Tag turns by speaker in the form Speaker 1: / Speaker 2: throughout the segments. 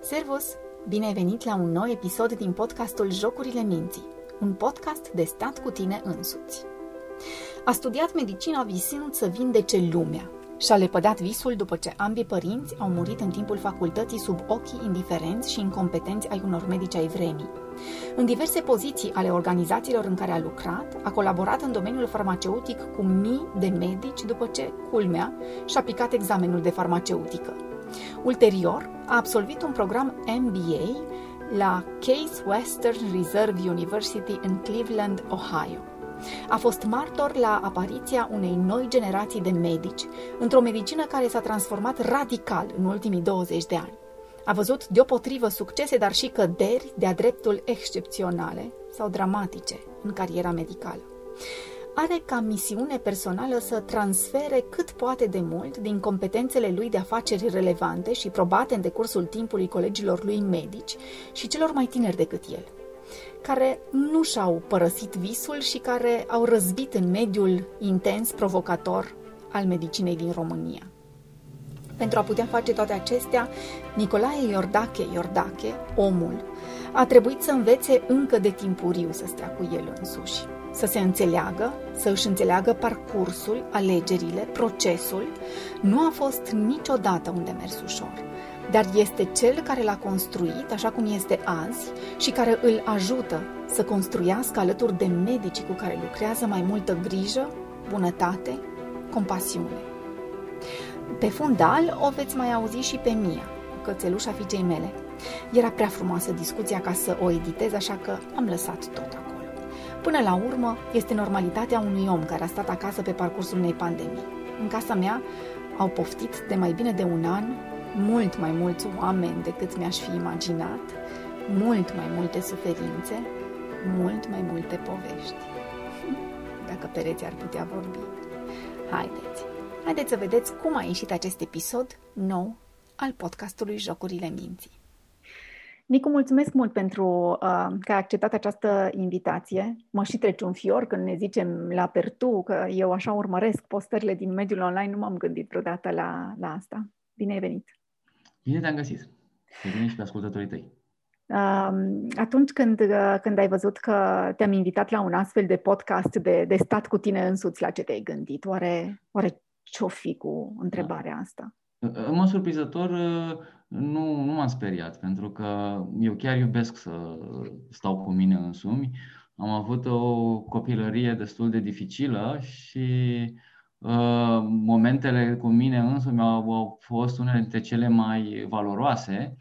Speaker 1: Servus! Bine ai venit la un nou episod din podcastul Jocurile Minții, un podcast de stat cu tine însuți. A studiat medicina visând să vindece lumea și-a lepădat visul după ce ambii părinți au murit în timpul facultății sub ochii indiferenți și incompetenți ai unor medici ai vremii. În diverse poziții ale organizațiilor în care a lucrat, a colaborat în domeniul farmaceutic cu mii de medici după ce, culmea, și-a picat examenul de farmaceutică. Ulterior, a absolvit un program MBA la Case Western Reserve University în Cleveland, Ohio. A fost martor la apariția unei noi generații de medici, într-o medicină care s-a transformat radical în ultimii 20 de ani. A văzut deopotrivă succese, dar și căderi de-a dreptul excepționale sau dramatice în cariera medicală. Are ca misiune personală să transfere cât poate de mult din competențele lui de afaceri relevante și probate în decursul timpului colegilor lui medici și celor mai tineri decât el, care nu și-au părăsit visul și care au răzbit în mediul intens provocator al medicinei din România. Pentru a putea face toate acestea, Nicolae Iordache Iordache, omul, a trebuit să învețe încă de timpuriu să stea cu el însuși, să se înțeleagă, să își înțeleagă parcursul, alegerile, procesul. Nu a fost niciodată un demers ușor, dar este cel care l-a construit așa cum este azi și care îl ajută să construiască alături de medicii cu care lucrează mai multă grijă, bunătate, compasiune. Pe fundal o veți mai auzi și pe Mia, cățelușa fiicei mele. Era prea frumoasă discuția ca să o editez, așa că am lăsat tot acolo. Până la urmă, este normalitatea unui om care a stat acasă pe parcursul unei pandemii. În casa mea au poftit de mai bine de un an mult mai mulți oameni decât mi-aș fi imaginat, mult mai multe suferințe, mult mai multe povești. Dacă pereții ar putea vorbi. Haideți! Haideți să vedeți cum a ieșit acest episod nou al podcastului Jocurile Minții. Nicu, mulțumesc mult pentru uh, că ai acceptat această invitație. Mă și trece un fior când ne zicem la Pertu, că eu așa urmăresc postările din mediul online, nu m-am gândit vreodată la, la asta. Bine ai venit!
Speaker 2: Bine te-am găsit! Bine și pe ascultătorii tăi!
Speaker 1: Uh, atunci când, uh, când ai văzut că te-am invitat la un astfel de podcast de, de stat cu tine însuți, la ce te-ai gândit? Oare, oare ce-o fi cu întrebarea asta?
Speaker 2: În mod surprizător, nu, nu m-am speriat, pentru că eu chiar iubesc să stau cu mine însumi. Am avut o copilărie destul de dificilă și uh, momentele cu mine însumi au, au fost unele dintre cele mai valoroase.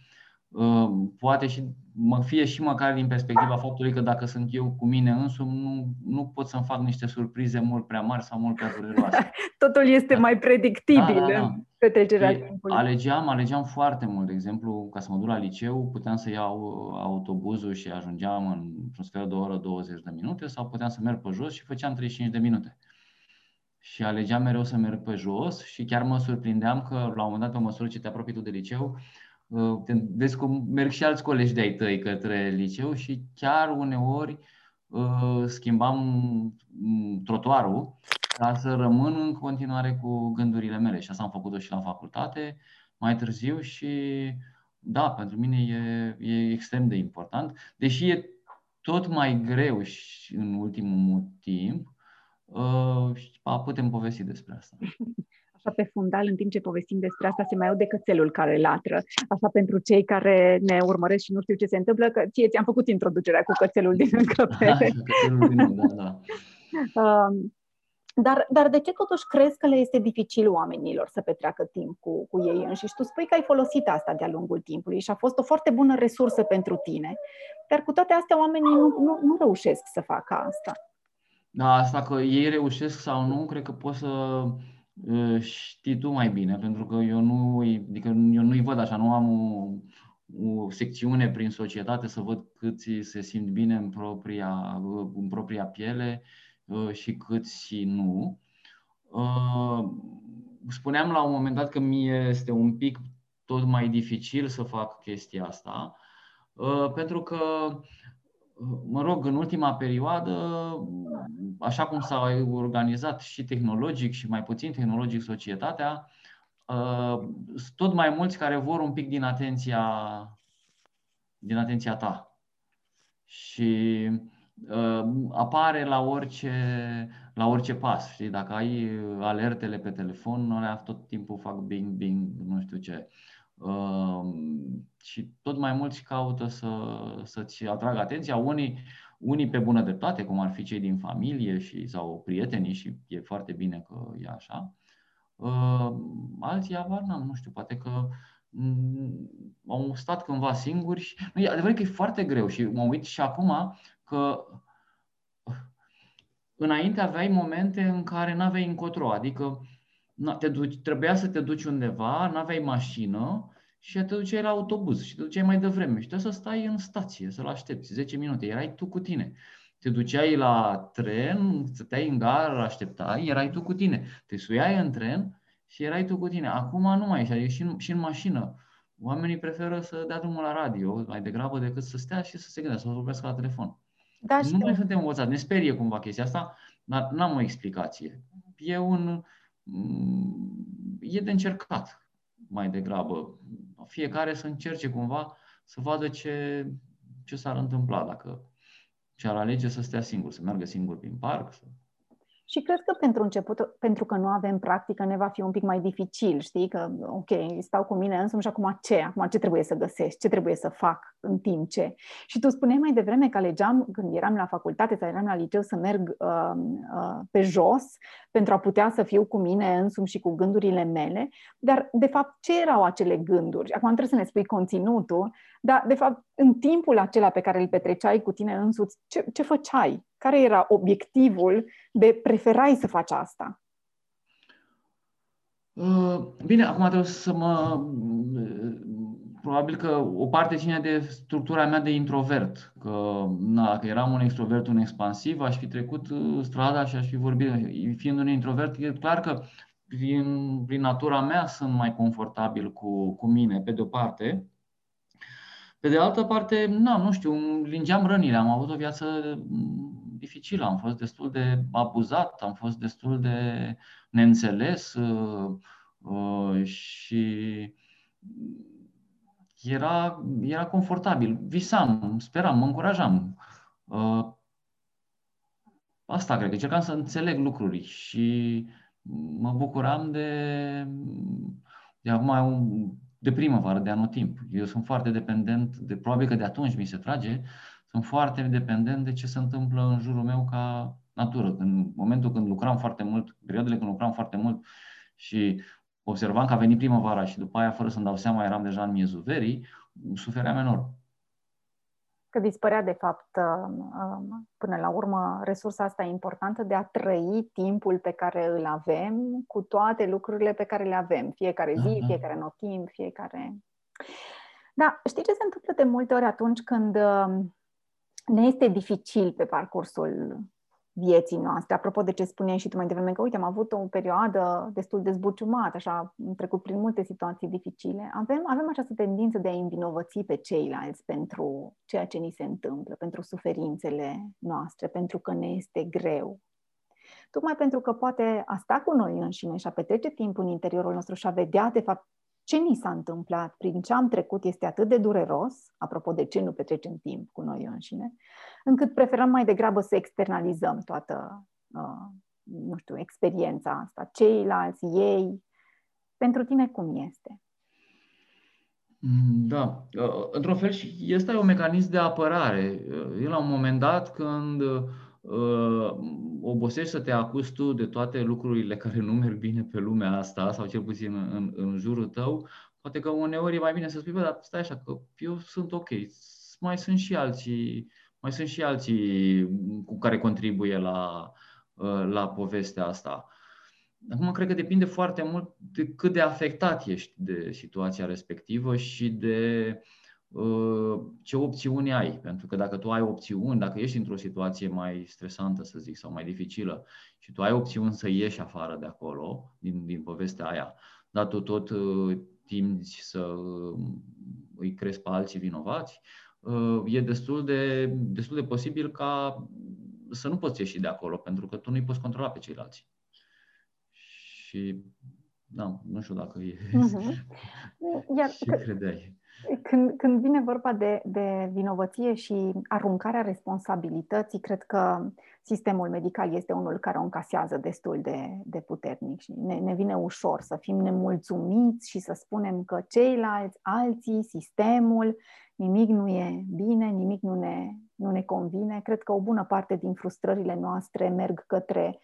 Speaker 2: Uh, poate și mă fie și măcar din perspectiva faptului că dacă sunt eu cu mine însumi, nu, nu pot să-mi fac niște surprize mult prea mari sau mult prea dureroase.
Speaker 1: Totul este da. mai predictibil da, da, da. petrecerea timpului.
Speaker 2: Alegeam, alegeam foarte mult. De exemplu, ca să mă duc la liceu, puteam să iau autobuzul și ajungeam într-un sfert de oră 20 de minute sau puteam să merg pe jos și făceam 35 de minute. Și alegeam mereu să merg pe jos și chiar mă surprindeam că la un moment dat, pe măsură ce te apropii tu de liceu, Uh, vezi cum merg și alți colegi de-ai tăi către liceu și chiar uneori uh, schimbam mm, trotuarul ca să rămân în continuare cu gândurile mele. Și asta am făcut-o și la facultate mai târziu și da, pentru mine e, e extrem de important. Deși e tot mai greu și în ultimul timp, uh, putem povesti despre asta.
Speaker 1: așa pe fundal, în timp ce povestim despre asta, se mai aude cățelul care latră. Așa pentru cei care ne urmăresc și nu știu ce se întâmplă, că ție ți-am făcut introducerea cu cățelul din încăpere. Da, da, da. Um, dar, dar de ce totuși crezi că le este dificil oamenilor să petreacă timp cu, cu ei înșiși? Tu spui că ai folosit asta de-a lungul timpului și a fost o foarte bună resursă pentru tine, dar cu toate astea oamenii nu, nu, nu reușesc să facă asta.
Speaker 2: Da, asta că ei reușesc sau nu, cred că pot să știi tu mai bine, pentru că eu nu adică eu nu-i văd așa, nu am o, o secțiune prin societate să văd câți se simt bine în propria, în propria piele și câți nu. Spuneam la un moment dat că mie este un pic tot mai dificil să fac chestia asta, pentru că mă rog, în ultima perioadă, așa cum s-a organizat și tehnologic și mai puțin tehnologic societatea, sunt tot mai mulți care vor un pic din atenția, din atenția ta. Și uh, apare la orice, la orice pas. Știi? Dacă ai alertele pe telefon, alea tot timpul fac bing, bing, nu știu ce. Uh, și tot mai mulți caută să, să-ți atragă atenția. Unii, unii pe bună dreptate, cum ar fi cei din familie și, sau prietenii și e foarte bine că e așa. Uh, alții avar n-am, nu știu, poate că mm, au stat cândva singuri și nu, e adevărat că e foarte greu și mă uit și acum că înainte aveai momente în care nu aveai încotro, adică te duci, trebuia să te duci undeva, nu aveai mașină și te duceai la autobuz și te duceai mai devreme și trebuie să stai în stație, să-l aștepți 10 minute, erai tu cu tine. Te duceai la tren, stăteai în gară, așteptai, erai tu cu tine. Te suiai în tren și erai tu cu tine. Acum nu mai ești, adică și în, și în mașină. Oamenii preferă să dea drumul la radio mai degrabă decât să stea și să se gândească, să vorbească la telefon. Da, nu mai suntem învățați. Ne sperie cumva chestia asta, dar n-am o explicație. E un... e de încercat mai degrabă. Fiecare să încerce cumva să vadă ce, ce s-ar întâmpla dacă și-ar alege să stea singur, să meargă singur prin parc, să
Speaker 1: și cred că pentru început, pentru că nu avem practică, ne va fi un pic mai dificil, știi? Că, ok, stau cu mine însumi și acum ce? Acum ce trebuie să găsesc? Ce trebuie să fac în timp ce? Și tu spuneai mai devreme că alegeam, când eram la facultate sau eram la liceu, să merg uh, uh, pe jos pentru a putea să fiu cu mine însumi și cu gândurile mele, dar, de fapt, ce erau acele gânduri? Acum trebuie să ne spui conținutul, dar, de fapt, în timpul acela pe care îl petreceai cu tine însuți, ce, ce făceai? Care era obiectivul de preferai să faci asta?
Speaker 2: Uh, bine, acum trebuie să mă... Probabil că o parte ține de structura mea de introvert. Că na, dacă eram un extrovert, un expansiv, aș fi trecut uh, strada și aș fi vorbit. Fiind un introvert, e clar că prin, prin natura mea sunt mai confortabil cu, cu mine, pe de-o parte. Pe de altă parte, nu, nu știu, lingeam rănile, am avut o viață dificilă, am fost destul de abuzat, am fost destul de neînțeles uh, uh, și era, era confortabil. Visam, speram, mă încurajam. Uh, asta cred că încercam să înțeleg lucruri și mă bucuram de, de acum de primăvară, de anotimp. Eu sunt foarte dependent, de, probabil că de atunci mi se trage, sunt foarte dependent de ce se întâmplă în jurul meu ca natură. În momentul când lucram foarte mult, perioadele când lucram foarte mult și observam că a venit primăvara și după aia, fără să-mi dau seama, eram deja în miezul verii, sufeream enorm.
Speaker 1: Că dispărea, de fapt, uh, um, până la urmă, resursa asta importantă de a trăi timpul pe care îl avem cu toate lucrurile pe care le avem. Fiecare zi, uh-huh. fiecare notimp, fiecare... Da, știi ce se întâmplă de multe ori atunci când um, ne este dificil pe parcursul vieții noastre. Apropo de ce spuneai și tu mai devreme, că uite, am avut o perioadă destul de zbuciumată, așa, am trecut prin multe situații dificile. Avem, avem această tendință de a învinovăți pe ceilalți pentru ceea ce ni se întâmplă, pentru suferințele noastre, pentru că ne este greu. Tocmai pentru că poate a sta cu noi înșine și a petrece timp în interiorul nostru și a vedea, de fapt, ce ni s-a întâmplat, prin ce am trecut, este atât de dureros, apropo de ce nu petrecem timp cu noi înșine, încât preferăm mai degrabă să externalizăm toată, uh, nu știu, experiența asta, ceilalți, ei. Pentru tine cum este?
Speaker 2: Mm, da, uh, într-un fel și este un mecanism de apărare. Uh, eu la un moment dat când uh, obosești să te acuzi tu de toate lucrurile care nu merg bine pe lumea asta, sau cel puțin în, în jurul tău, poate că uneori e mai bine să spui, bă, dar stai așa, că eu sunt ok, mai sunt și alții, mai sunt și alții cu care contribuie la, uh, la povestea asta. Acum, cred că depinde foarte mult de cât de afectat ești de situația respectivă și de uh, Uh, ce opțiuni ai. Pentru că dacă tu ai opțiuni, dacă ești într-o situație mai stresantă, să zic, sau mai dificilă, și tu ai opțiuni să ieși afară de acolo, din, din povestea aia, dar tu tot uh, timți să uh, îi crezi pe alții vinovați, e destul de, destul de posibil ca să nu poți ieși de acolo, pentru că tu nu-i poți controla pe ceilalți. Și da, nu știu dacă e uh-huh. Iar ce credeai.
Speaker 1: Când, când vine vorba de, de vinovăție și aruncarea responsabilității, cred că sistemul medical este unul care o încasează destul de, de puternic și ne, ne vine ușor să fim nemulțumiți și să spunem că ceilalți, alții, sistemul, nimic nu e bine, nimic nu ne, nu ne convine. Cred că o bună parte din frustrările noastre merg către,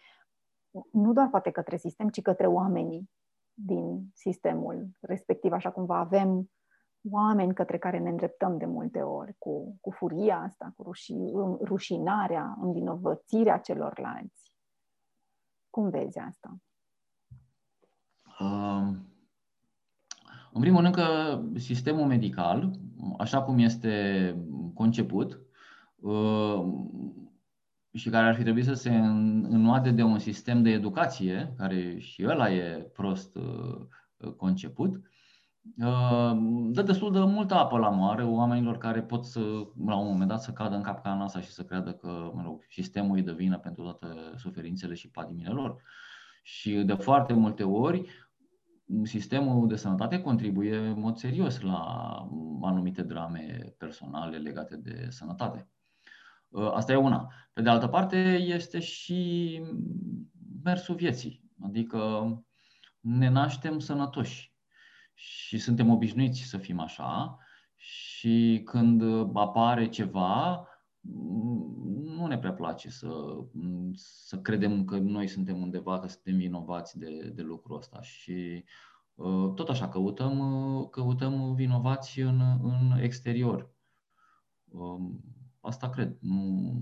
Speaker 1: nu doar poate către sistem, ci către oamenii din sistemul respectiv, așa cum avem oameni către care ne îndreptăm de multe ori, cu, cu furia asta, cu ruși, rușinarea, învinovățirea celorlalți. Cum vezi asta?
Speaker 2: Uh, în primul rând că sistemul medical, așa cum este conceput, uh, și care ar fi trebuit să se înnoade de un sistem de educație, care și ăla e prost uh, conceput, Uh, dă destul de multă apă la moare oamenilor care pot să, la un moment dat, să cadă în capcana asta și să creadă că mă rog, sistemul îi dă vină pentru toate suferințele și patimile lor. Și de foarte multe ori, sistemul de sănătate contribuie în mod serios la anumite drame personale legate de sănătate. Uh, asta e una. Pe de altă parte, este și mersul vieții. Adică ne naștem sănătoși și suntem obișnuiți să fim așa și când apare ceva, nu ne prea place să, să credem că noi suntem undeva, că suntem vinovați de, de lucrul ăsta și uh, tot așa căutăm, căutăm vinovați în, în exterior. Um, asta cred. Nu,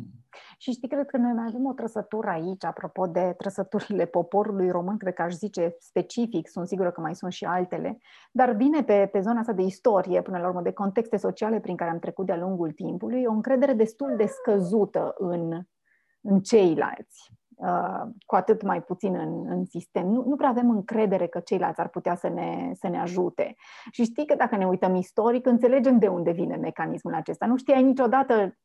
Speaker 1: și știi, cred că noi mai avem o trăsătură aici, apropo de trăsăturile poporului român, cred că aș zice specific, sunt sigură că mai sunt și altele, dar vine pe, pe zona asta de istorie, până la urmă, de contexte sociale prin care am trecut de-a lungul timpului, o încredere destul de scăzută în, în ceilalți. Uh, cu atât mai puțin în, în sistem. Nu, nu prea avem încredere că ceilalți ar putea să ne, să ne ajute. Și știi că dacă ne uităm istoric, înțelegem de unde vine mecanismul acesta. Nu știai niciodată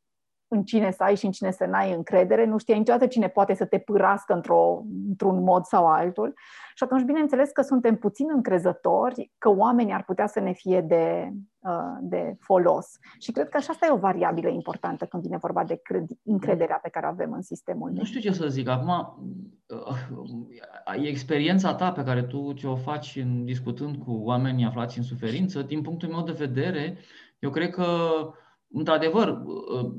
Speaker 1: în cine să ai și în cine să n-ai încredere, nu știi niciodată cine poate să te pârască într-o, într-un mod sau altul. Și atunci, bineînțeles că suntem puțin încrezători că oamenii ar putea să ne fie de, uh, de folos. Și cred că așa asta e o variabilă importantă când vine vorba de încrederea pe care o avem în sistemul.
Speaker 2: Nu știu ce să zic. Acum, uh, experiența ta pe care tu ce o faci în, discutând cu oamenii aflați în suferință, din punctul meu de vedere, eu cred că, într-adevăr, uh,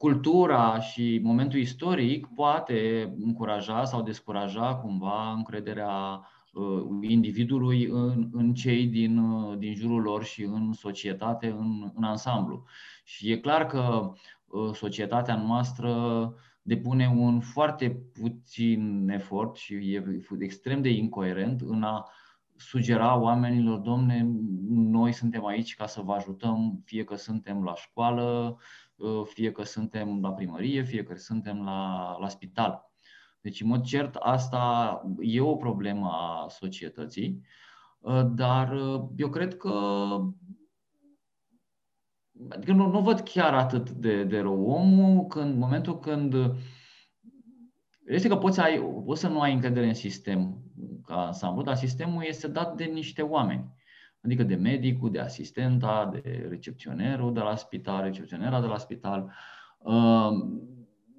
Speaker 2: cultura și momentul istoric poate încuraja sau descuraja cumva încrederea uh, individului în, în cei din, uh, din jurul lor și în societate în, în ansamblu. Și e clar că uh, societatea noastră depune un foarte puțin efort și e extrem de incoerent în a sugera oamenilor, domne, noi suntem aici ca să vă ajutăm, fie că suntem la școală, Uh, fie că suntem la primărie, fie că suntem la, la spital. Deci, în mod cert, asta e o problemă a societății, uh, dar uh, eu cred că Adică nu, nu văd chiar atât de, de rău. Omul, când, în momentul când. Este că poți, ai, poți să nu ai încredere în sistem ca ansamblu, dar sistemul este dat de niște oameni adică de medicul, de asistenta, de recepționerul de la spital, recepționera de la spital. Uh,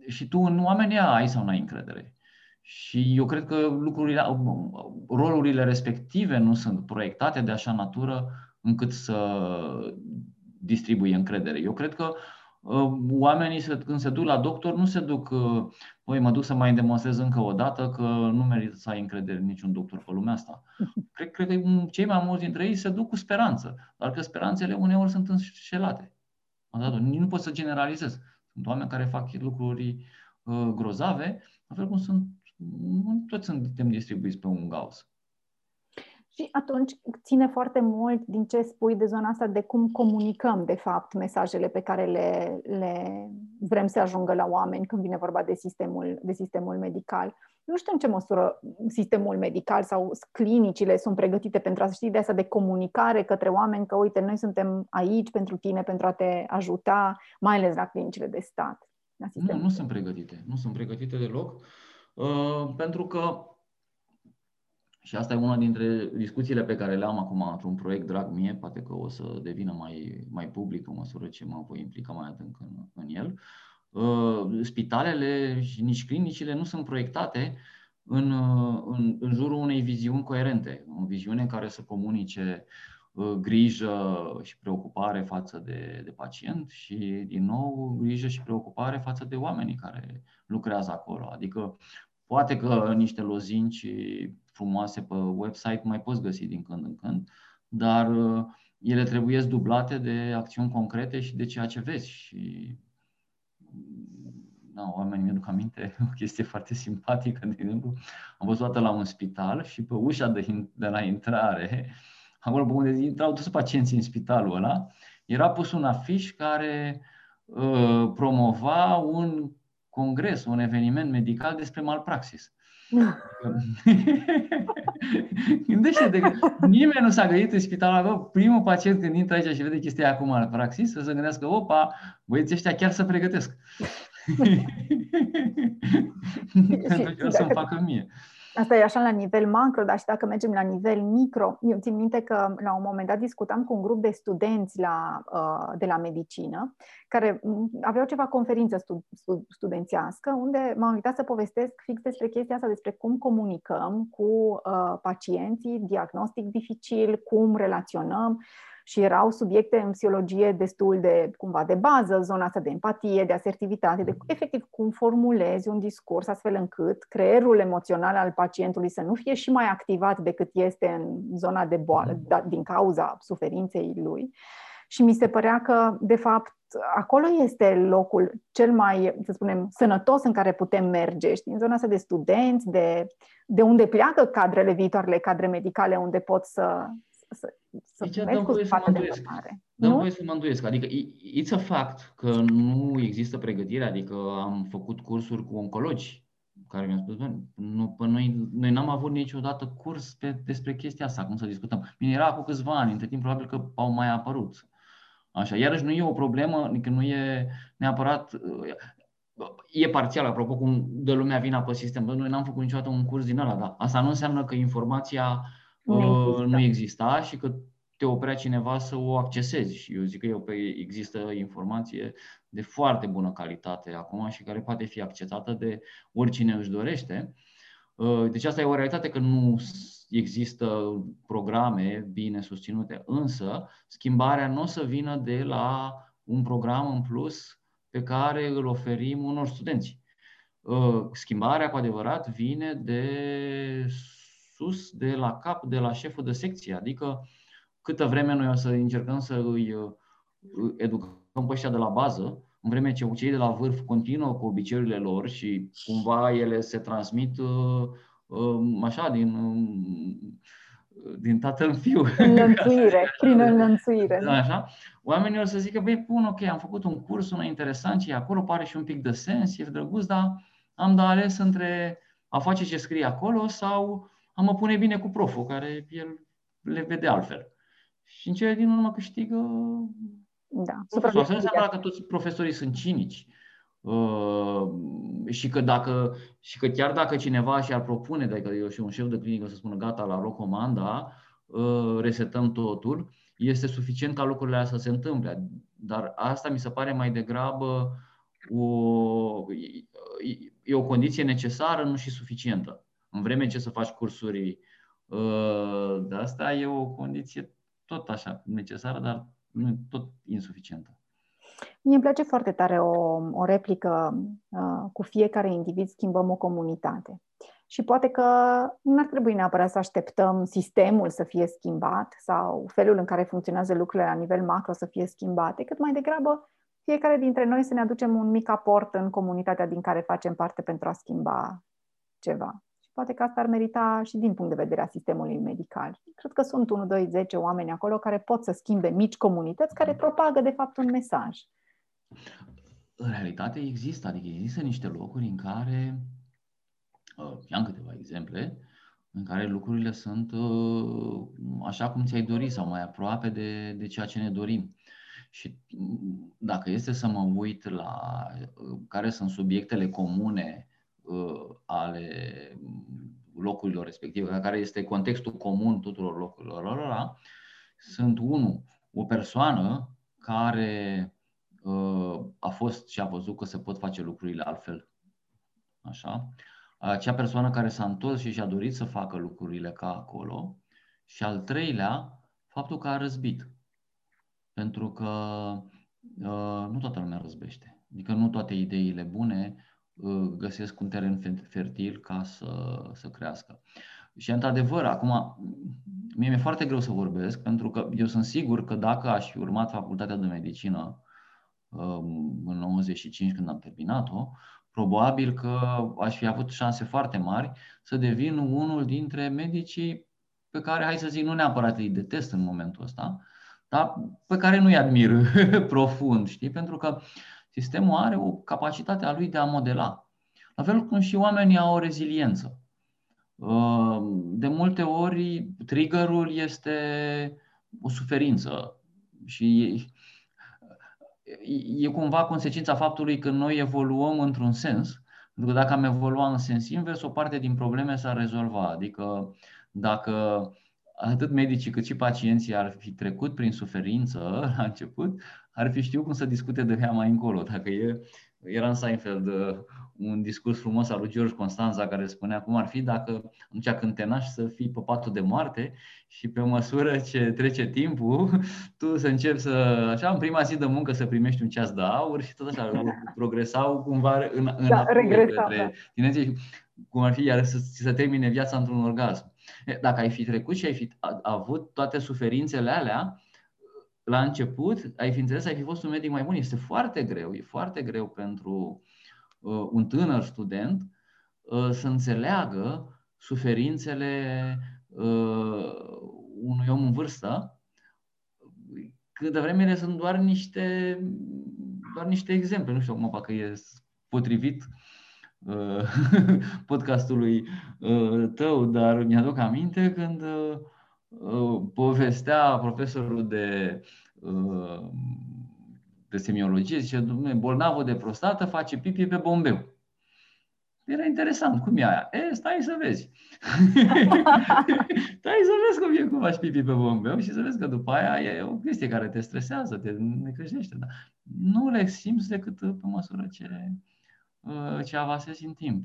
Speaker 2: și tu în oamenii ai sau nu ai încredere. Și eu cred că lucrurile, rolurile respective nu sunt proiectate de așa natură încât să distribuie încredere. Eu cred că uh, oamenii când se duc la doctor nu se duc, voi uh, mă duc să mai demonstrez încă o dată că nu merită să ai încredere în niciun doctor pe lumea asta. Cred, cred că cei mai mulți dintre ei se duc cu speranță, dar că speranțele uneori sunt înșelate. Nu pot să generalizez. Sunt oameni care fac lucruri uh, grozave, la fel cum sunt, toți suntem distribuiți pe un gaus.
Speaker 1: Și atunci ține foarte mult din ce spui de zona asta de cum comunicăm, de fapt, mesajele pe care le, le vrem să ajungă la oameni când vine vorba de sistemul, de sistemul medical. Nu știu în ce măsură sistemul medical sau clinicile sunt pregătite pentru a ști de asta de comunicare către oameni că, uite, noi suntem aici pentru tine, pentru a te ajuta, mai ales la clinicile de stat.
Speaker 2: nu, nu sunt pregătite. Nu sunt pregătite deloc. Uh, pentru că Și asta e una dintre discuțiile pe care le am acum într-un proiect drag mie, poate că o să devină mai, mai public în măsură ce mă voi implica mai adânc în, în el. Uh, spitalele și nici clinicile nu sunt proiectate în, uh, în, în jurul unei viziuni coerente, o viziune care să comunice uh, grijă și preocupare față de, de pacient și, din nou, grijă și preocupare față de oamenii care lucrează acolo. Adică, poate că niște lozinci frumoase pe website mai poți găsi din când în când, dar ele trebuie dublate de acțiuni concrete și de ceea ce vezi. Și da, oamenii mi-aduc aminte o chestie foarte simpatică, de exemplu, am văzut toată la un spital și pe ușa de, de la intrare, acolo pe unde intrau toți pacienții în spitalul ăla, era pus un afiș care uh, promova un congres, un eveniment medical despre malpraxis. Gândește-te că nimeni nu s-a gândit în spitalul primul pacient când intră aici și vede chestia acum în praxis, să se gândească, opa, băieții ăștia chiar să pregătesc. Pentru că o să-mi facă mie.
Speaker 1: Asta e așa la nivel macro, dar și dacă mergem la nivel micro, eu țin minte că la un moment dat discutam cu un grup de studenți la, uh, de la medicină care mm, aveau ceva conferință studențească unde m-am invitat să povestesc fix despre chestia asta, despre cum comunicăm cu uh, pacienții, diagnostic dificil, cum relaționăm și erau subiecte în psihologie destul de, cumva, de bază, zona asta de empatie, de asertivitate, de efectiv cum formulezi un discurs astfel încât creierul emoțional al pacientului să nu fie și mai activat decât este în zona de boală, da, din cauza suferinței lui. Și mi se părea că, de fapt, acolo este locul cel mai, să spunem, sănătos în care putem merge, știi, în zona asta de studenți, de, de unde pleacă cadrele viitoarele, cadre medicale, unde pot să, să, să deci,
Speaker 2: dăm voie să mă îndoiesc. Dăm voie să mă îndoiesc. Adică, it's a fact că nu există pregătire, adică am făcut cursuri cu oncologi care mi-au spus, nu, pe noi, noi n-am avut niciodată curs pe, despre chestia asta, cum să discutăm. Bine, era cu câțiva ani, între timp probabil că au mai apărut. Așa, iarăși nu e o problemă, adică nu e neapărat, e parțial, apropo cum de lumea vina pe sistem. Noi n-am făcut niciodată un curs din ăla, dar asta nu înseamnă că informația nu, uh, nu exista și că te oprea cineva să o accesezi. Și eu zic că eu, există informație de foarte bună calitate acum și care poate fi accesată de oricine își dorește. Uh, deci asta e o realitate că nu există programe bine susținute, însă schimbarea nu o să vină de la un program în plus pe care îl oferim unor studenți. Uh, schimbarea cu adevărat vine de sus, de la cap, de la șeful de secție, adică câtă vreme noi o să încercăm să îi educăm pe ăștia de la bază, în vreme ce cei de la vârf continuă cu obiceiurile lor și cumva ele se transmit uh, uh, așa din, uh, din tatăl în fiu.
Speaker 1: Înlănțuire, prin înlănțuire.
Speaker 2: Da, așa. Oamenii o să zică, băi, bun, ok, am făcut un curs, una interesant și acolo pare și un pic de sens, e drăguț, dar am de ales între a face ce scrie acolo sau a mă pune bine cu proful, care el le vede altfel. Și în cele din urmă câștigă
Speaker 1: da.
Speaker 2: profesorul. Asta nu înseamnă că toți profesorii sunt cinici. Uh, și, că dacă, și că chiar dacă cineva și-ar propune, dacă eu și un șef de clinică să spună gata, la loc comanda, uh, resetăm totul, este suficient ca lucrurile astea să se întâmple. Dar asta mi se pare mai degrabă o, e o condiție necesară, nu și suficientă. În vreme ce să faci cursuri uh, de asta, e o condiție tot așa necesară, dar nu tot insuficientă.
Speaker 1: Mie îmi place foarte tare o, o replică uh, cu fiecare individ schimbăm o comunitate. Și poate că nu ar trebui neapărat să așteptăm sistemul să fie schimbat sau felul în care funcționează lucrurile la nivel macro să fie schimbate, cât mai degrabă fiecare dintre noi să ne aducem un mic aport în comunitatea din care facem parte pentru a schimba ceva poate că asta ar merita și din punct de vedere a sistemului medical. Cred că sunt 1, 2, 10 oameni acolo care pot să schimbe mici comunități care propagă de fapt un mesaj.
Speaker 2: În realitate există, adică există niște locuri în care, uh, am câteva exemple, în care lucrurile sunt uh, așa cum ți-ai dori sau mai aproape de, de ceea ce ne dorim. Și mm, dacă este să mă uit la uh, care sunt subiectele comune uh, ale locurilor respective, care este contextul comun tuturor locurilor lor, sunt, unu, o persoană care uh, a fost și a văzut că se pot face lucrurile altfel. Așa. Acea persoană care s-a întors și și-a dorit să facă lucrurile ca acolo. Și al treilea, faptul că a răzbit. Pentru că uh, nu toată lumea răzbește. Adică nu toate ideile bune uh, găsesc un teren fertil ca să, să crească. Și într-adevăr, acum, mie mi-e foarte greu să vorbesc, pentru că eu sunt sigur că dacă aș fi urmat facultatea de medicină um, în 95 când am terminat-o, probabil că aș fi avut șanse foarte mari să devin unul dintre medicii pe care, hai să zic, nu neapărat îi detest în momentul ăsta, dar pe care nu-i admir profund, știi? Pentru că sistemul are o capacitate a lui de a modela. La fel cum și oamenii au o reziliență. De multe ori, triggerul este o suferință și e cumva consecința faptului că noi evoluăm într-un sens, pentru că dacă am evoluat în sens invers, o parte din probleme s-ar rezolva. Adică dacă atât medicii cât și pacienții ar fi trecut prin suferință la început, ar fi știut cum să discute de ea mai încolo. Dacă e, era în Seinfeld uh, un discurs frumos al lui George Constanza care spunea cum ar fi dacă atunci când te naști să fii pe patul de moarte și pe măsură ce trece timpul, tu să începi să, așa, în prima zi de muncă să primești un ceas de aur și tot așa, progresau cumva în, în
Speaker 1: da, către
Speaker 2: tinerețe, cum ar fi iar să, să termine viața într-un orgasm. Dacă ai fi trecut și ai fi avut toate suferințele alea, la început, ai fi înțeles, ai fi fost un medic mai bun. Este foarte greu, e foarte greu pentru uh, un tânăr student uh, să înțeleagă suferințele uh, unui om în vârstă, cât de vreme ele sunt doar niște, doar niște exemple. Nu știu acum dacă e potrivit uh, podcastului uh, tău, dar mi-aduc aminte când uh, Uh, povestea profesorul de, uh, de semiologie, zice, domnule, bolnavul de prostată face pipi pe bombeu. Era interesant, cum e aia? E, stai să vezi. stai să vezi cum e, cum faci pipi pe bombeu și să vezi că după aia e o chestie care te stresează, te necăjește. Dar nu le simți decât pe măsură ce, uh, ce avansezi în timp.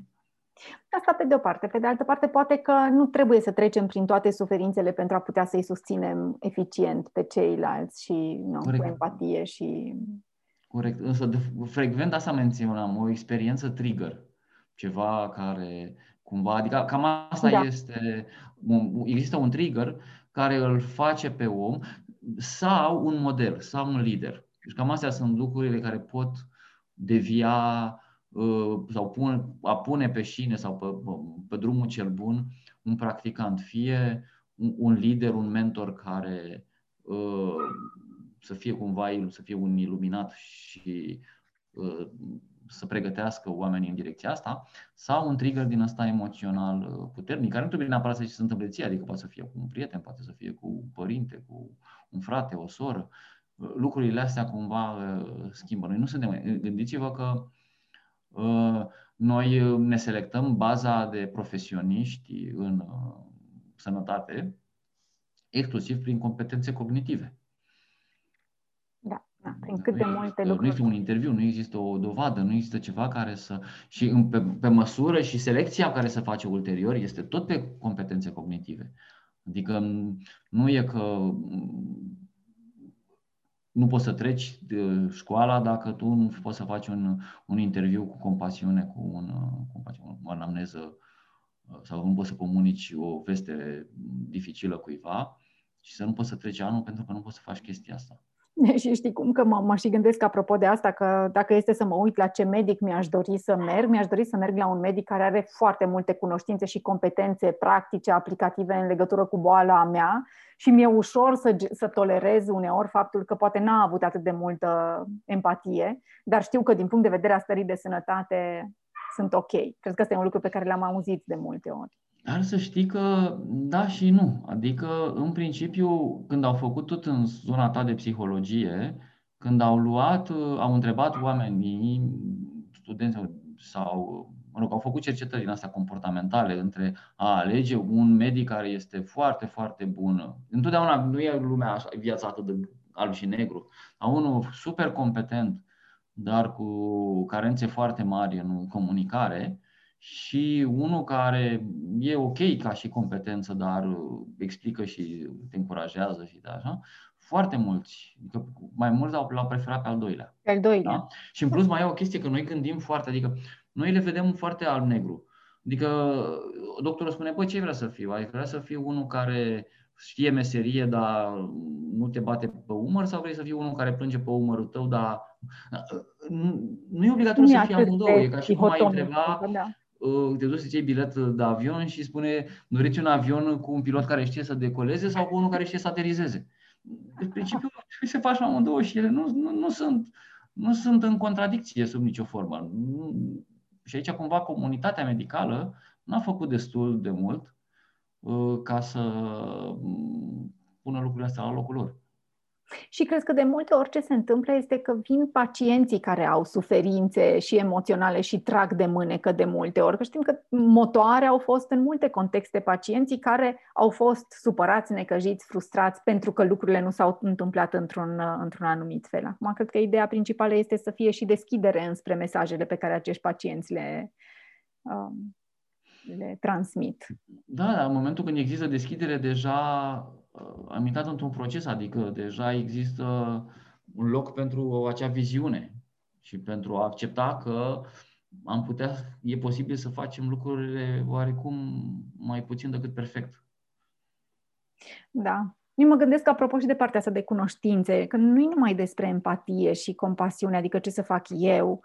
Speaker 1: Asta pe de o parte. Pe de altă parte, poate că nu trebuie să trecem prin toate suferințele pentru a putea să-i susținem eficient pe ceilalți și nu, cu empatie și...
Speaker 2: Corect. Însă, de, frecvent asta menționam, o experiență trigger. Ceva care cumva, adică cam asta da. este, există un trigger care îl face pe om sau un model, sau un lider. Deci cam astea sunt lucrurile care pot devia Uh, sau pun, a pune pe șine sau pe, pe drumul cel bun un practicant, fie un, un lider, un mentor care uh, să fie cumva să fie un iluminat și uh, să pregătească oamenii în direcția asta, sau un trigger din ăsta emoțional uh, puternic, care nu trebuie neapărat să se întâmple ție, adică poate să fie cu un prieten, poate să fie cu un părinte, cu un frate, o soră. Uh, lucrurile astea cumva schimbă. Noi nu suntem. Gândiți-vă că Uh, noi uh, ne selectăm baza de profesioniști în uh, sănătate exclusiv prin competențe cognitive.
Speaker 1: Da, da prin cât de multe
Speaker 2: lucruri. Nu există un interviu, nu există o dovadă, nu există ceva care să. și pe, pe măsură și selecția care se face ulterior este tot pe competențe cognitive. Adică nu e că nu poți să treci de școala dacă tu nu poți să faci un, un interviu cu compasiune, cu, un, cu o anamneză sau nu poți să comunici o veste dificilă cuiva și să nu poți să treci anul pentru că nu poți să faci chestia asta.
Speaker 1: Și știi cum că mă, mă și gândesc apropo de asta, că dacă este să mă uit la ce medic mi-aș dori să merg, mi-aș dori să merg la un medic care are foarte multe cunoștințe și competențe practice, aplicative în legătură cu boala mea și mi-e ușor să, să tolerez uneori faptul că poate n-a avut atât de multă empatie, dar știu că din punct de vedere a stării de sănătate sunt ok. Cred că ăsta e un lucru pe care l-am auzit de multe ori.
Speaker 2: Dar să știi că da și nu. Adică, în principiu, când au făcut tot în zona ta de psihologie, când au luat, au întrebat oamenii, studenți sau mă rog, au făcut cercetări din astea comportamentale între a alege un medic care este foarte, foarte bun. Întotdeauna nu e lumea așa, viața atât de alb și negru, a unul super competent, dar cu carențe foarte mari în comunicare și unul care e ok ca și competență, dar explică și te încurajează și de așa, foarte mulți, adică mai mulți l-au preferat pe al doilea.
Speaker 1: Pe al doilea. Da?
Speaker 2: Și în plus mai e o chestie că noi gândim foarte, adică noi le vedem foarte alb-negru. Adică doctorul spune, băi, ce vrea să fiu? Ai vrea să fiu unul care știe meserie, dar nu te bate pe umăr sau vrei să fii unul care plânge pe umărul tău, dar nu e obligatoriu să fie amândouă. E ca și cum ai întreba, da. Uh, te duci să iei bilet de avion și spune, doriți un avion cu un pilot care știe să decoleze sau cu unul care știe să aterizeze. În principiu, trebuie să faci amândouă și ele nu, nu, nu, sunt, nu sunt în contradicție sub nicio formă. Și aici, cumva, comunitatea medicală n-a făcut destul de mult uh, ca să mm, pună lucrurile astea la locul lor.
Speaker 1: Și cred că de multe ori ce se întâmplă este că vin pacienții care au suferințe și emoționale și trag de mânecă de multe ori. Că știm că motoare au fost în multe contexte pacienții care au fost supărați, necăjiți, frustrați pentru că lucrurile nu s-au întâmplat într-un, într-un anumit fel. Acum, cred că ideea principală este să fie și deschidere înspre mesajele pe care acești pacienți le, um, le transmit.
Speaker 2: Da, da, în momentul când există deschidere, deja Uh, am intrat într-un proces, adică deja există un loc pentru acea viziune și pentru a accepta că am putea, e posibil să facem lucrurile oarecum mai puțin decât perfect.
Speaker 1: Da. Eu mă gândesc apropo și de partea asta de cunoștințe, că nu e numai despre empatie și compasiune, adică ce să fac eu,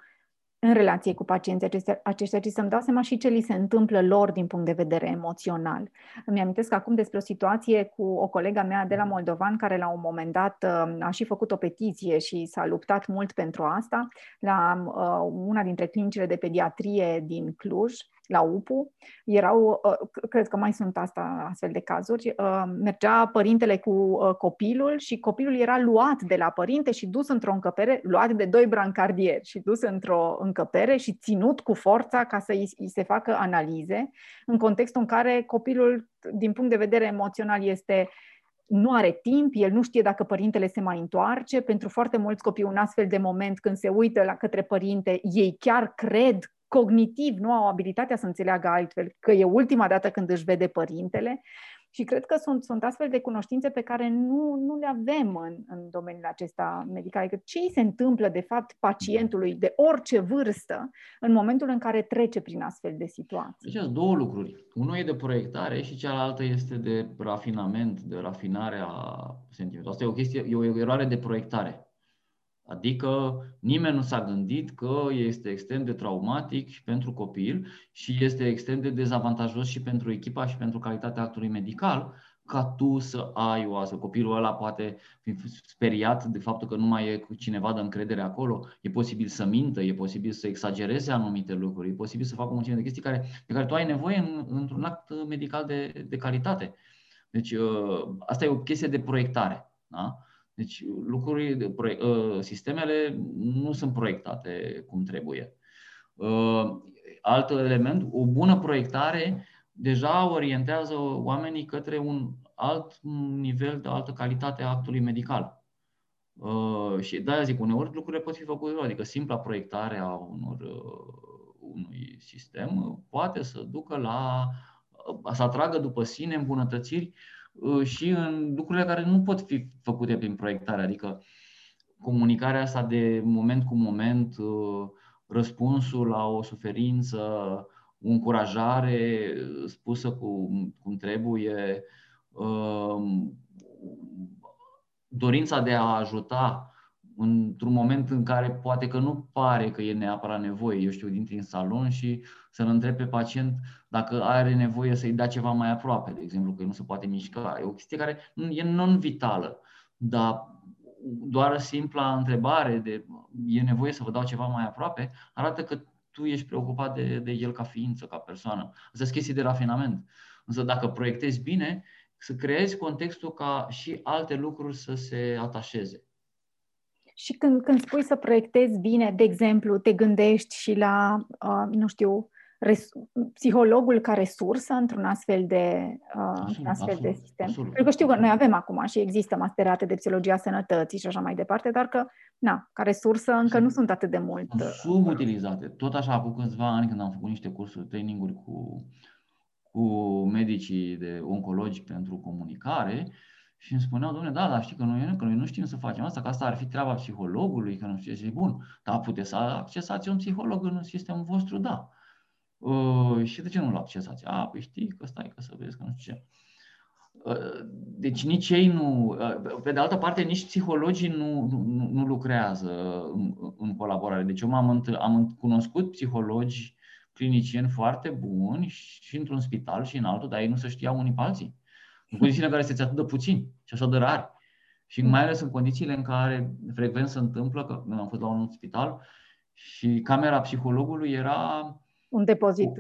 Speaker 1: în relație cu pacienții aceștia, aceștia ci să-mi dau seama și ce li se întâmplă lor din punct de vedere emoțional. Îmi amintesc acum despre o situație cu o colega mea de la Moldovan, care la un moment dat uh, a și făcut o petiție și s-a luptat mult pentru asta, la uh, una dintre clinicile de pediatrie din Cluj, la UPU, erau, uh, cred că mai sunt asta, astfel de cazuri, uh, mergea părintele cu uh, copilul și copilul era luat de la părinte și dus într-o încăpere, luat de doi brancardieri și dus într-o încăpere și ținut cu forța ca să îi se facă analize, în contextul în care copilul, din punct de vedere emoțional, este nu are timp, el nu știe dacă părintele se mai întoarce. Pentru foarte mulți copii, un astfel de moment când se uită la către părinte, ei chiar cred cognitiv nu au abilitatea să înțeleagă altfel, că e ultima dată când își vede părintele. Și cred că sunt, sunt astfel de cunoștințe pe care nu, nu le avem în, în domeniul acesta medical. Adică ce îi se întâmplă, de fapt, pacientului de orice vârstă în momentul în care trece prin astfel de situații?
Speaker 2: Deci sunt două lucruri. Unul e de proiectare și cealaltă este de rafinament, de rafinare a sentimentului. Asta e o chestie, e o eroare de proiectare. Adică nimeni nu s-a gândit că este extrem de traumatic și pentru copil și este extrem de dezavantajos și pentru echipa și pentru calitatea actului medical ca tu să ai o astfel. Copilul ăla poate fi speriat de faptul că nu mai e cu cineva de încredere acolo, e posibil să mintă, e posibil să exagereze anumite lucruri, e posibil să facă o mulțime de chestii care, de care tu ai nevoie în, într-un act medical de, de calitate. Deci ă, asta e o chestie de proiectare. Da? Deci lucrurile, ă, sistemele nu sunt proiectate cum trebuie. Ă, alt element, o bună proiectare deja orientează oamenii către un alt nivel de altă calitate a actului medical. Ă, și de-aia zic, uneori lucrurile pot fi făcute, adică simpla proiectare a unor, unui sistem poate să ducă la să atragă după sine îmbunătățiri Uh, și în lucrurile care nu pot fi făcute prin proiectare, adică comunicarea asta de moment cu moment, uh, răspunsul la o suferință, o încurajare spusă cum, cum trebuie, uh, dorința de a ajuta într-un moment în care poate că nu pare că e neapărat nevoie, eu știu, intri în salon și să-l întreb pe pacient dacă are nevoie să-i dea ceva mai aproape, de exemplu, că nu se poate mișca. E o chestie care e non-vitală, dar doar simpla întrebare de e nevoie să vă dau ceva mai aproape, arată că tu ești preocupat de, de el ca ființă, ca persoană. Asta sunt chestii de rafinament. Însă dacă proiectezi bine, să creezi contextul ca și alte lucruri să se atașeze.
Speaker 1: Și când, când spui să proiectezi bine, de exemplu, te gândești și la, uh, nu știu, res, psihologul ca resursă într-un astfel de, uh, absolut, astfel absolut, de sistem. Absolut, Pentru că știu că noi avem acum și există masterate de psihologia sănătății și așa mai departe, dar că, na, ca resursă încă sunt, nu sunt atât de mult. Sunt
Speaker 2: uh, subutilizate. Tot așa, cu câțiva ani când am făcut niște cursuri, traininguri cu, cu medicii de oncologi pentru comunicare, și îmi spuneau, domnule, da, dar știi că noi, că noi nu știm să facem asta, că asta ar fi treaba psihologului, că nu știu ce, bun, dar puteți să accesați un psiholog în sistemul vostru, da. Uh, și de ce nu-l accesați? A, păi știi că stai, că să vezi, că nu știu ce. Uh, deci nici ei nu, uh, pe de altă parte, nici psihologii nu, nu, nu lucrează în, în colaborare. Deci eu m-am, am cunoscut psihologi clinicieni foarte buni și într-un spital și în altul, dar ei nu se știau unii pe alții. În condițiile în care sunteți atât de puțini și așa de rari. Și mai ales în condițiile în care frecvent se întâmplă, că am fost la un spital și camera psihologului era
Speaker 1: un depozit.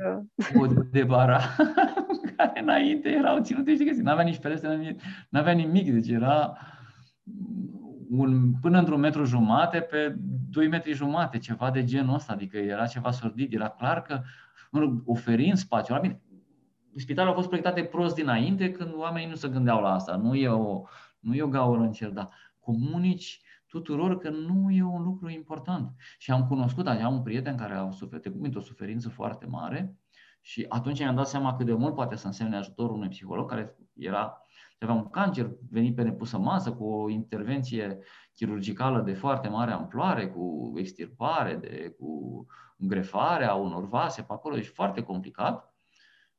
Speaker 2: O, o de bara care înainte erau ținute și chestii. N-avea nici ferestre, n-avea nimic. Deci era un, până într-un metru jumate pe 2 metri jumate, ceva de genul ăsta. Adică era ceva sordid. Era clar că oferind spațiu. Bine, spitalul a fost proiectate prost dinainte când oamenii nu se gândeau la asta. Nu e o, nu e o gaură în cer, dar comunici tuturor că nu e un lucru important. Și am cunoscut, am un prieten care a suferit o suferință foarte mare și atunci mi-am dat seama cât de mult poate să însemne ajutorul unui psiholog care era avea un cancer venit pe nepusă masă cu o intervenție chirurgicală de foarte mare amploare, cu extirpare, de, cu grefarea unor vase pe acolo, deci foarte complicat.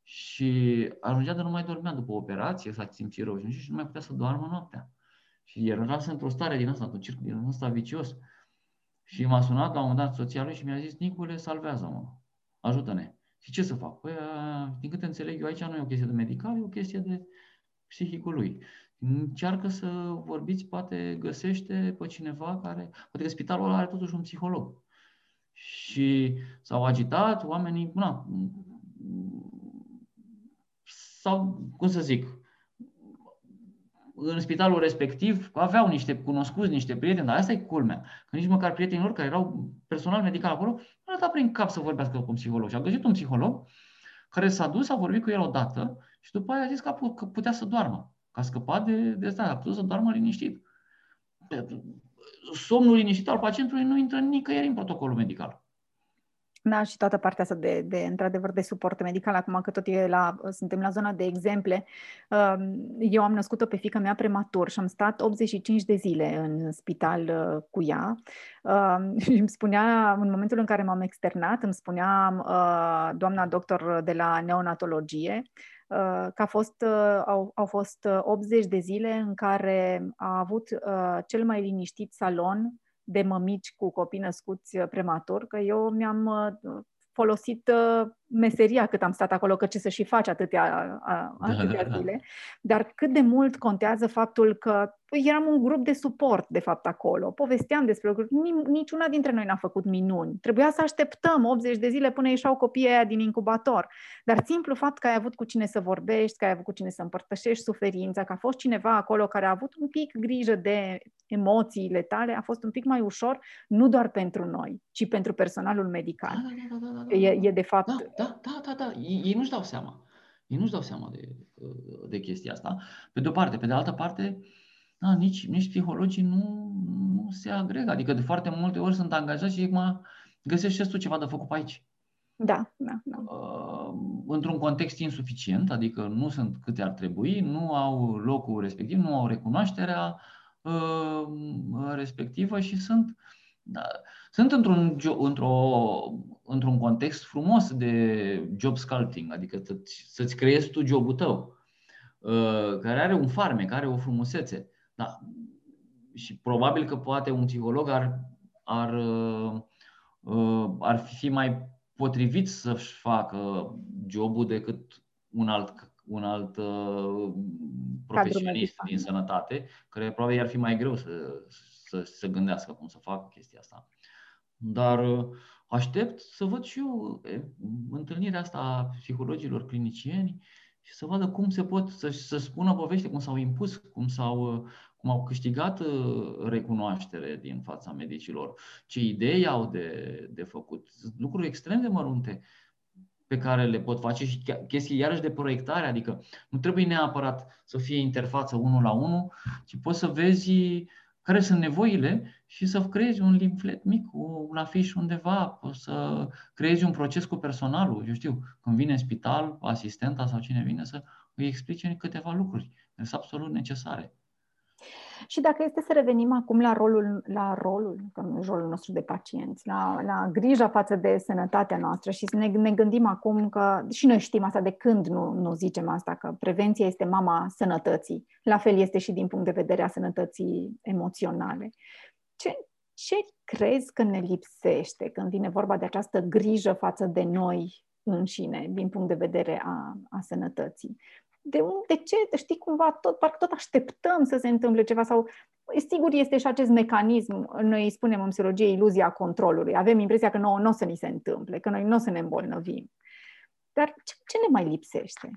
Speaker 2: Și ajungea de nu mai dormea după operație, s-a simțit rău și nu mai putea să doarmă noaptea. Și el era într-o stare din asta, într-un circ din asta vicios. Și m-a sunat la un moment dat soția lui și mi-a zis, Nicule, salvează-mă, ajută-ne. Și ce să fac? Păi, din câte înțeleg eu, aici nu e o chestie de medical, e o chestie de psihicul lui. Încearcă să vorbiți, poate găsește pe cineva care, poate că spitalul ăla are totuși un psiholog. Și s-au agitat oamenii, na, sau, cum să zic, în spitalul respectiv aveau niște cunoscuți, niște prieteni, dar asta e culmea. Că nici măcar prietenilor care erau personal medical acolo, nu a dat prin cap să vorbească cu un psiholog. Și a găsit un psiholog care s-a dus, a vorbit cu el odată și după aia a zis că putea să doarmă. Că a scăpat de, de asta, a putut să doarmă liniștit. Somnul liniștit al pacientului nu intră nicăieri în protocolul medical.
Speaker 1: Da, și toată partea asta de, de într-adevăr, de suport medical, acum că tot e la, suntem la zona de exemple, um, eu am născut-o pe fica mea prematur și am stat 85 de zile în spital uh, cu ea. Um, și îmi spunea, în momentul în care m-am externat, îmi spunea uh, doamna doctor de la neonatologie, uh, că a fost, au, au fost 80 de zile în care a avut cel mai liniștit salon de mămici cu copii născuți uh, prematur, că eu mi-am uh, folosit uh, meseria cât am stat acolo, că ce să și faci atâtea, atâtea da, da, zile, da. dar cât de mult contează faptul că Păi eram un grup de suport, de fapt, acolo. Povesteam despre lucruri. Niciuna dintre noi n-a făcut minuni. Trebuia să așteptăm 80 de zile până ieșau copiii aia din incubator. Dar simplu fapt că ai avut cu cine să vorbești, că ai avut cu cine să împărtășești suferința, că a fost cineva acolo care a avut un pic grijă de emoțiile tale, a fost un pic mai ușor, nu doar pentru noi, ci pentru personalul medical. Da, da, da, da, da, da. E, e de fapt... Da,
Speaker 2: da, da, da, da. Ei, ei nu-și dau seama. Ei nu-și dau seama de, de chestia asta. Pe de o parte. Pe de altă parte, uh, da, nici, nici psihologii nu, nu se agregă. Adică de foarte multe ori sunt angajați și acum găsești și tu ceva de făcut pe aici.
Speaker 1: Da, da, da.
Speaker 2: Uh, într-un context insuficient, adică nu sunt câte ar trebui, nu au locul respectiv, nu au recunoașterea uh, respectivă și sunt, da, sunt într-un, într-o, într-un context frumos de job sculpting, adică să-ți, să-ți creezi tu jobul tău, uh, care are un farme, care are o frumusețe. Da. Și probabil că poate un psiholog ar, ar, uh, ar fi mai potrivit să-și facă jobul decât un alt, un alt uh, profesionist din sănătate, care probabil ar fi mai greu să, să, să gândească cum să facă chestia asta. Dar uh, aștept să văd și eu întâlnirea asta a psihologilor clinicieni și să vadă cum se pot să, să spună povești, cum s-au impus, cum, s-au, cum au câștigat uh, recunoaștere din fața medicilor, ce idei au de, de făcut. Lucruri extrem de mărunte. Pe care le pot face și chestii iarăși de proiectare, adică nu trebuie neapărat să fie interfață unul la unul, ci poți să vezi care sunt nevoile și să creezi un leaflet mic, un afiș undeva, poți să creezi un proces cu personalul, eu știu, când vine în spital, asistenta sau cine vine să îi explice câteva lucruri, sunt absolut necesare.
Speaker 1: Și dacă este să revenim acum la rolul, la rolul, rolul nostru de pacienți, la, la grija față de sănătatea noastră și să ne, ne gândim acum că, și noi știm asta de când nu, nu zicem asta, că prevenția este mama sănătății. La fel este și din punct de vedere a sănătății emoționale. Ce, ce crezi că ne lipsește când vine vorba de această grijă față de noi înșine, din punct de vedere a, a sănătății? De unde, ce, știi, cumva tot, parcă tot așteptăm să se întâmple ceva sau sigur este și acest mecanism, noi spunem în psihologie iluzia controlului, avem impresia că nouă nu o să ni se întâmple, că noi nu o să ne îmbolnăvim. Dar ce, ce ne mai lipsește?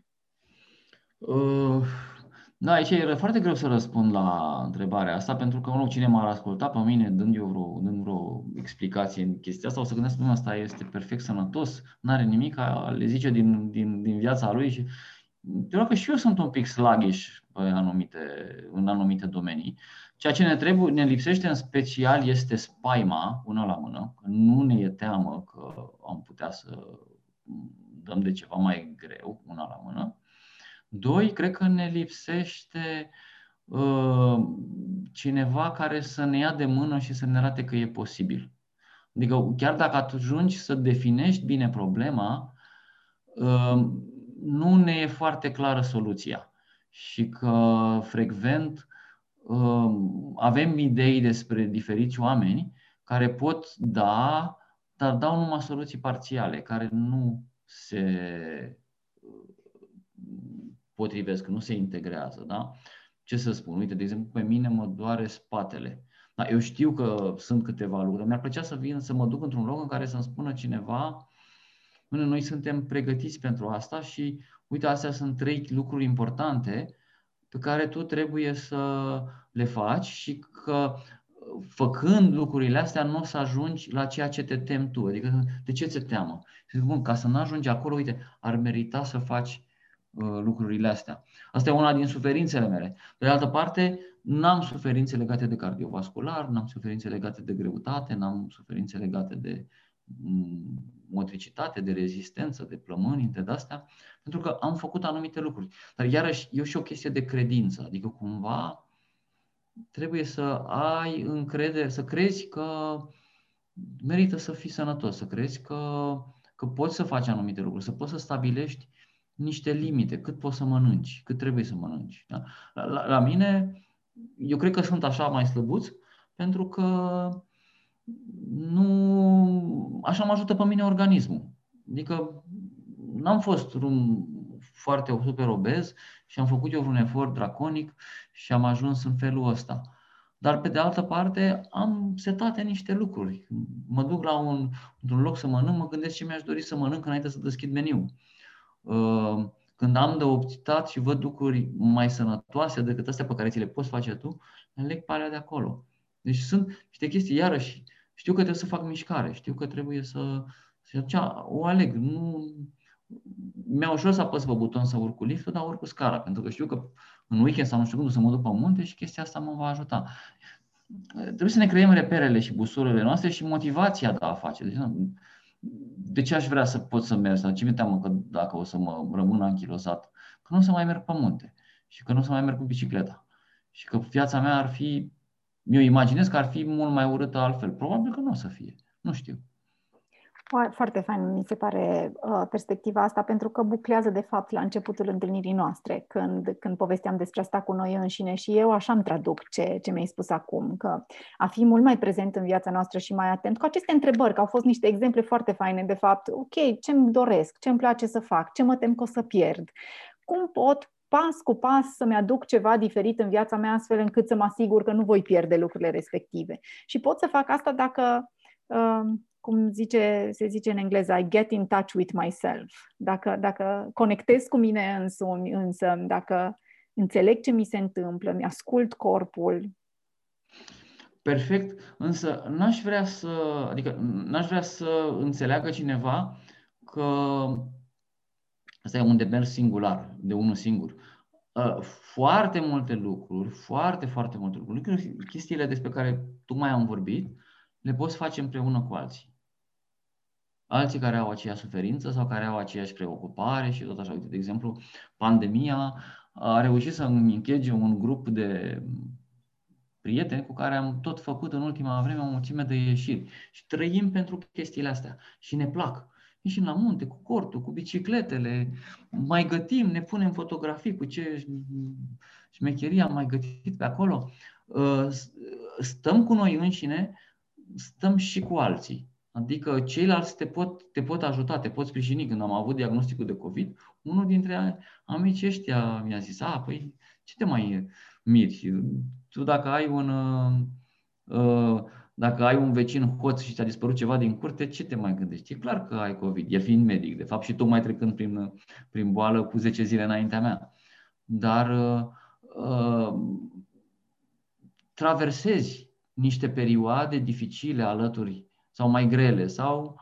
Speaker 2: Uh, da, aici e foarte greu să răspund la întrebarea asta, pentru că unul cine m-ar asculta pe mine dând eu vreo, dând vreo explicație în chestia asta, o să gândesc că asta este perfect sănătos, nu are nimic, le zice din, din, din viața lui și pentru că și eu sunt un pic sluggish în anumite, în anumite domenii. Ceea ce ne, trebuie, ne lipsește în special este spaima, una la mână, că nu ne e teamă că am putea să dăm de ceva mai greu, una la mână. Doi, cred că ne lipsește uh, cineva care să ne ia de mână și să ne arate că e posibil. Adică chiar dacă ajungi să definești bine problema, uh, nu ne e foarte clară soluția și că frecvent um, avem idei despre diferiți oameni care pot da, dar dau numai soluții parțiale, care nu se uh, potrivesc, nu se integrează. Da? Ce să spun? Uite, de exemplu, pe mine mă doare spatele. Da, eu știu că sunt câteva lucruri. Mi-ar plăcea să vin să mă duc într-un loc în care să-mi spună cineva Până noi suntem pregătiți pentru asta și uite, astea sunt trei lucruri importante pe care tu trebuie să le faci și că făcând lucrurile astea nu o să ajungi la ceea ce te temi tu. Adică de ce ți teamă? Și zic, bun, ca să nu ajungi acolo, uite, ar merita să faci uh, lucrurile astea. Asta e una din suferințele mele. Pe de altă parte, n-am suferințe legate de cardiovascular, n-am suferințe legate de greutate, n-am suferințe legate de motricitate, de rezistență, de plămâni, de astea, pentru că am făcut anumite lucruri. Dar iarăși e și o chestie de credință, adică cumva trebuie să ai încredere, să crezi că merită să fii sănătos, să crezi că, că poți să faci anumite lucruri, să poți să stabilești niște limite, cât poți să mănânci, cât trebuie să mănânci. Da? La, la, la mine, eu cred că sunt așa mai slăbuți, pentru că nu, așa mă ajută pe mine organismul. Adică n-am fost un foarte super obez și am făcut eu un efort draconic și am ajuns în felul ăsta. Dar pe de altă parte am setate niște lucruri. Mă duc la un, într-un loc să mănânc, mă gândesc ce mi-aș dori să mănânc înainte să deschid meniu. Uh, când am de optat și văd lucruri mai sănătoase decât astea pe care ți le poți face tu, le leg pe alea de acolo. Deci sunt niște chestii, iarăși, știu că trebuie să fac mișcare, știu că trebuie să... Și atunci o aleg. Nu, mi-a ușor să apăs pe buton să urc cu liftul, dar urc cu scara, pentru că știu că în weekend sau nu știu când o să mă duc pe munte și chestia asta mă va ajuta. Trebuie să ne creăm reperele și busolele noastre și motivația de a face. Deci, de ce aș vrea să pot să merg? Sau ce mi teamă că dacă o să mă rămân anchilosat? Că nu o să mai merg pe munte și că nu o să mai merg cu bicicleta. Și că viața mea ar fi mi-o imaginez că ar fi mult mai urâtă altfel. Probabil că nu o să fie. Nu știu.
Speaker 1: Foarte fain, mi se pare uh, perspectiva asta, pentru că buclează, de fapt, la începutul întâlnirii noastre, când, când povesteam despre asta cu noi înșine și eu așa îmi traduc ce, ce mi-ai spus acum, că a fi mult mai prezent în viața noastră și mai atent cu aceste întrebări, că au fost niște exemple foarte faine, de fapt, ok, ce-mi doresc, ce-mi place să fac, ce mă tem că o să pierd, cum pot pas cu pas să-mi aduc ceva diferit în viața mea astfel încât să mă asigur că nu voi pierde lucrurile respective. Și pot să fac asta dacă, uh, cum zice, se zice în engleză, I get in touch with myself. Dacă, dacă conectez cu mine însumi, însă, dacă înțeleg ce mi se întâmplă, mi-ascult corpul.
Speaker 2: Perfect, însă n-aș vrea să, adică n-aș vrea să înțeleagă cineva că asta e un demers singular, de unul singur. Uh, foarte multe lucruri, foarte, foarte multe lucruri, chestiile despre care tu mai am vorbit, le poți face împreună cu alții. Alții care au aceeași suferință sau care au aceeași preocupare și tot așa. Uite, de exemplu, pandemia a reușit să închege un grup de prieteni cu care am tot făcut în ultima vreme o mulțime de ieșiri și trăim pentru chestiile astea și ne plac. Ieșim la munte cu cortul, cu bicicletele, mai gătim, ne punem fotografii cu ce șmecherie am mai gătit pe acolo. Ă, stăm cu noi înșine, stăm și cu alții. Adică ceilalți te pot, te pot ajuta, te pot sprijini. Când am avut diagnosticul de COVID, unul dintre amicii ăștia mi-a zis, a, păi ce te mai miri? Tu dacă ai un, uh, dacă ai un vecin hoț și ți-a dispărut ceva din curte, ce te mai gândești? E clar că ai COVID, el fiind medic, de fapt și tu mai trecând prin, prin boală cu 10 zile înaintea mea. Dar uh, traversezi niște perioade dificile alături sau mai grele sau,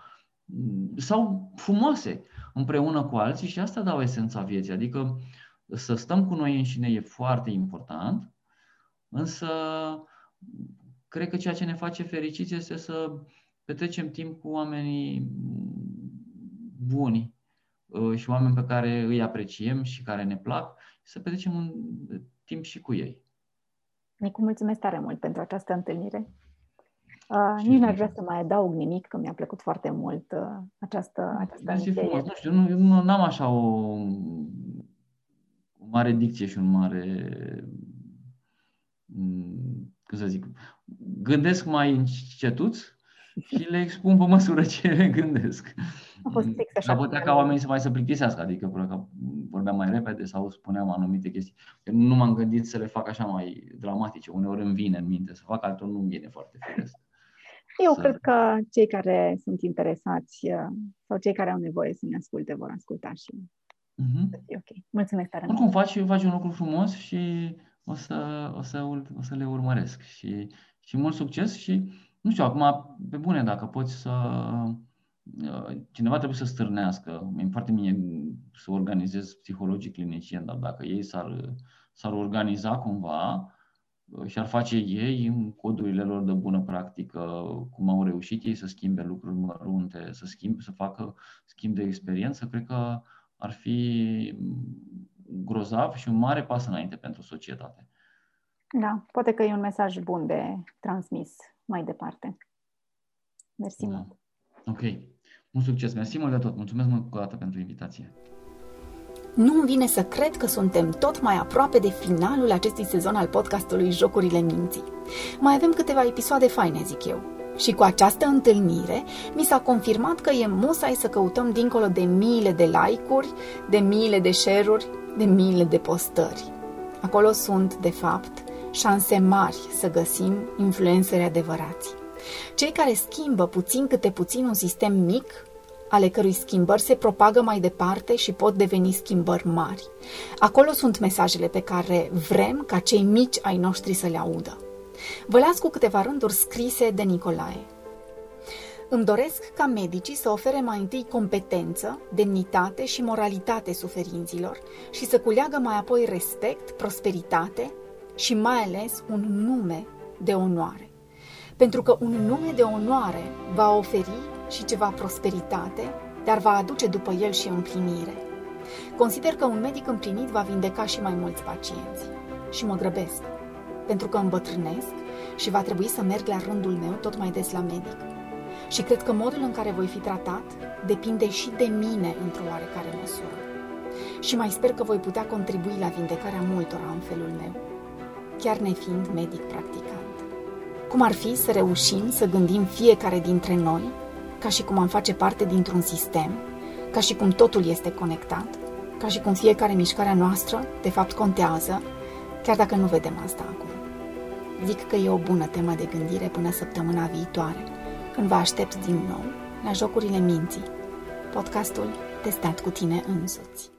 Speaker 2: sau frumoase împreună cu alții și asta dau esența vieții. Adică să stăm cu noi înșine e foarte important, însă cred că ceea ce ne face fericiți este să petrecem timp cu oamenii buni uh, și oameni pe care îi apreciem și care ne plac și să petrecem un timp și cu ei.
Speaker 1: Nicu, mulțumesc tare mult pentru această întâlnire. Uh, nici n-ar vrea să mai adaug nimic, că mi-a plăcut foarte mult uh, această, această
Speaker 2: încheiere. Nu știu, nu, nu am așa o, o mare dicție și un mare, mm, cum să zic, gândesc mai încetuț și le expun pe măsură ce le gândesc.
Speaker 1: A fost fix așa.
Speaker 2: Dar putea ca oamenii să mai să plictisească, adică că vorbeam mai repede sau spuneam anumite chestii. Eu nu m-am gândit să le fac așa mai dramatice. Uneori îmi vine în minte să fac, altor nu îmi vine foarte firesc.
Speaker 1: Eu să... cred că cei care sunt interesați uh, sau cei care au nevoie să ne asculte vor asculta și uh-huh. să fie ok. Mulțumesc tare
Speaker 2: mult. Oricum faci, faci un lucru frumos și o să, o să, o să le urmăresc. Și, și mult succes și, nu știu, acum, pe bune, dacă poți să... Uh, cineva trebuie să stârnească. Mi-e foarte bine să organizez psihologii clinicieni, dar dacă ei s-ar, s-ar organiza cumva, și ar face ei în codurile lor de bună practică, cum au reușit ei să schimbe lucruri mărunte, să, schimb, să facă schimb de experiență, cred că ar fi grozav și un mare pas înainte pentru societate.
Speaker 1: Da, poate că e un mesaj bun de transmis mai departe. Mersi da. mult.
Speaker 2: Ok. Mult succes. Mersi mult de tot. Mulțumesc mult o dată pentru invitație.
Speaker 1: Nu-mi vine să cred că suntem tot mai aproape de finalul acestui sezon al podcastului Jocurile Minții. Mai avem câteva episoade faine, zic eu. Și cu această întâlnire, mi s-a confirmat că e musai să căutăm dincolo de miile de like-uri, de miile de share-uri, de miile de postări. Acolo sunt, de fapt, șanse mari să găsim influențări adevărați. Cei care schimbă puțin câte puțin un sistem mic ale cărui schimbări se propagă mai departe și pot deveni schimbări mari. Acolo sunt mesajele pe care vrem ca cei mici ai noștri să le audă. Vă las cu câteva rânduri scrise de Nicolae. Îmi doresc ca medicii să ofere mai întâi competență, demnitate și moralitate suferinților și să culeagă mai apoi respect, prosperitate și mai ales un nume de onoare. Pentru că un nume de onoare va oferi și ceva prosperitate, dar va aduce după el și împlinire. Consider că un medic împlinit va vindeca și mai mulți pacienți. Și mă grăbesc, pentru că îmbătrânesc și va trebui să merg la rândul meu tot mai des la medic. Și cred că modul în care voi fi tratat depinde și de mine într-o oarecare măsură. Și mai sper că voi putea contribui la vindecarea multora în felul meu, chiar nefiind medic practicant. Cum ar fi să reușim să gândim fiecare dintre noi ca și cum am face parte dintr-un sistem, ca și cum totul este conectat, ca și cum fiecare mișcare a noastră, de fapt, contează, chiar dacă nu vedem asta acum. Zic că e o bună temă de gândire până săptămâna viitoare, când vă aștept din nou la Jocurile Minții, podcastul testat cu tine însuți.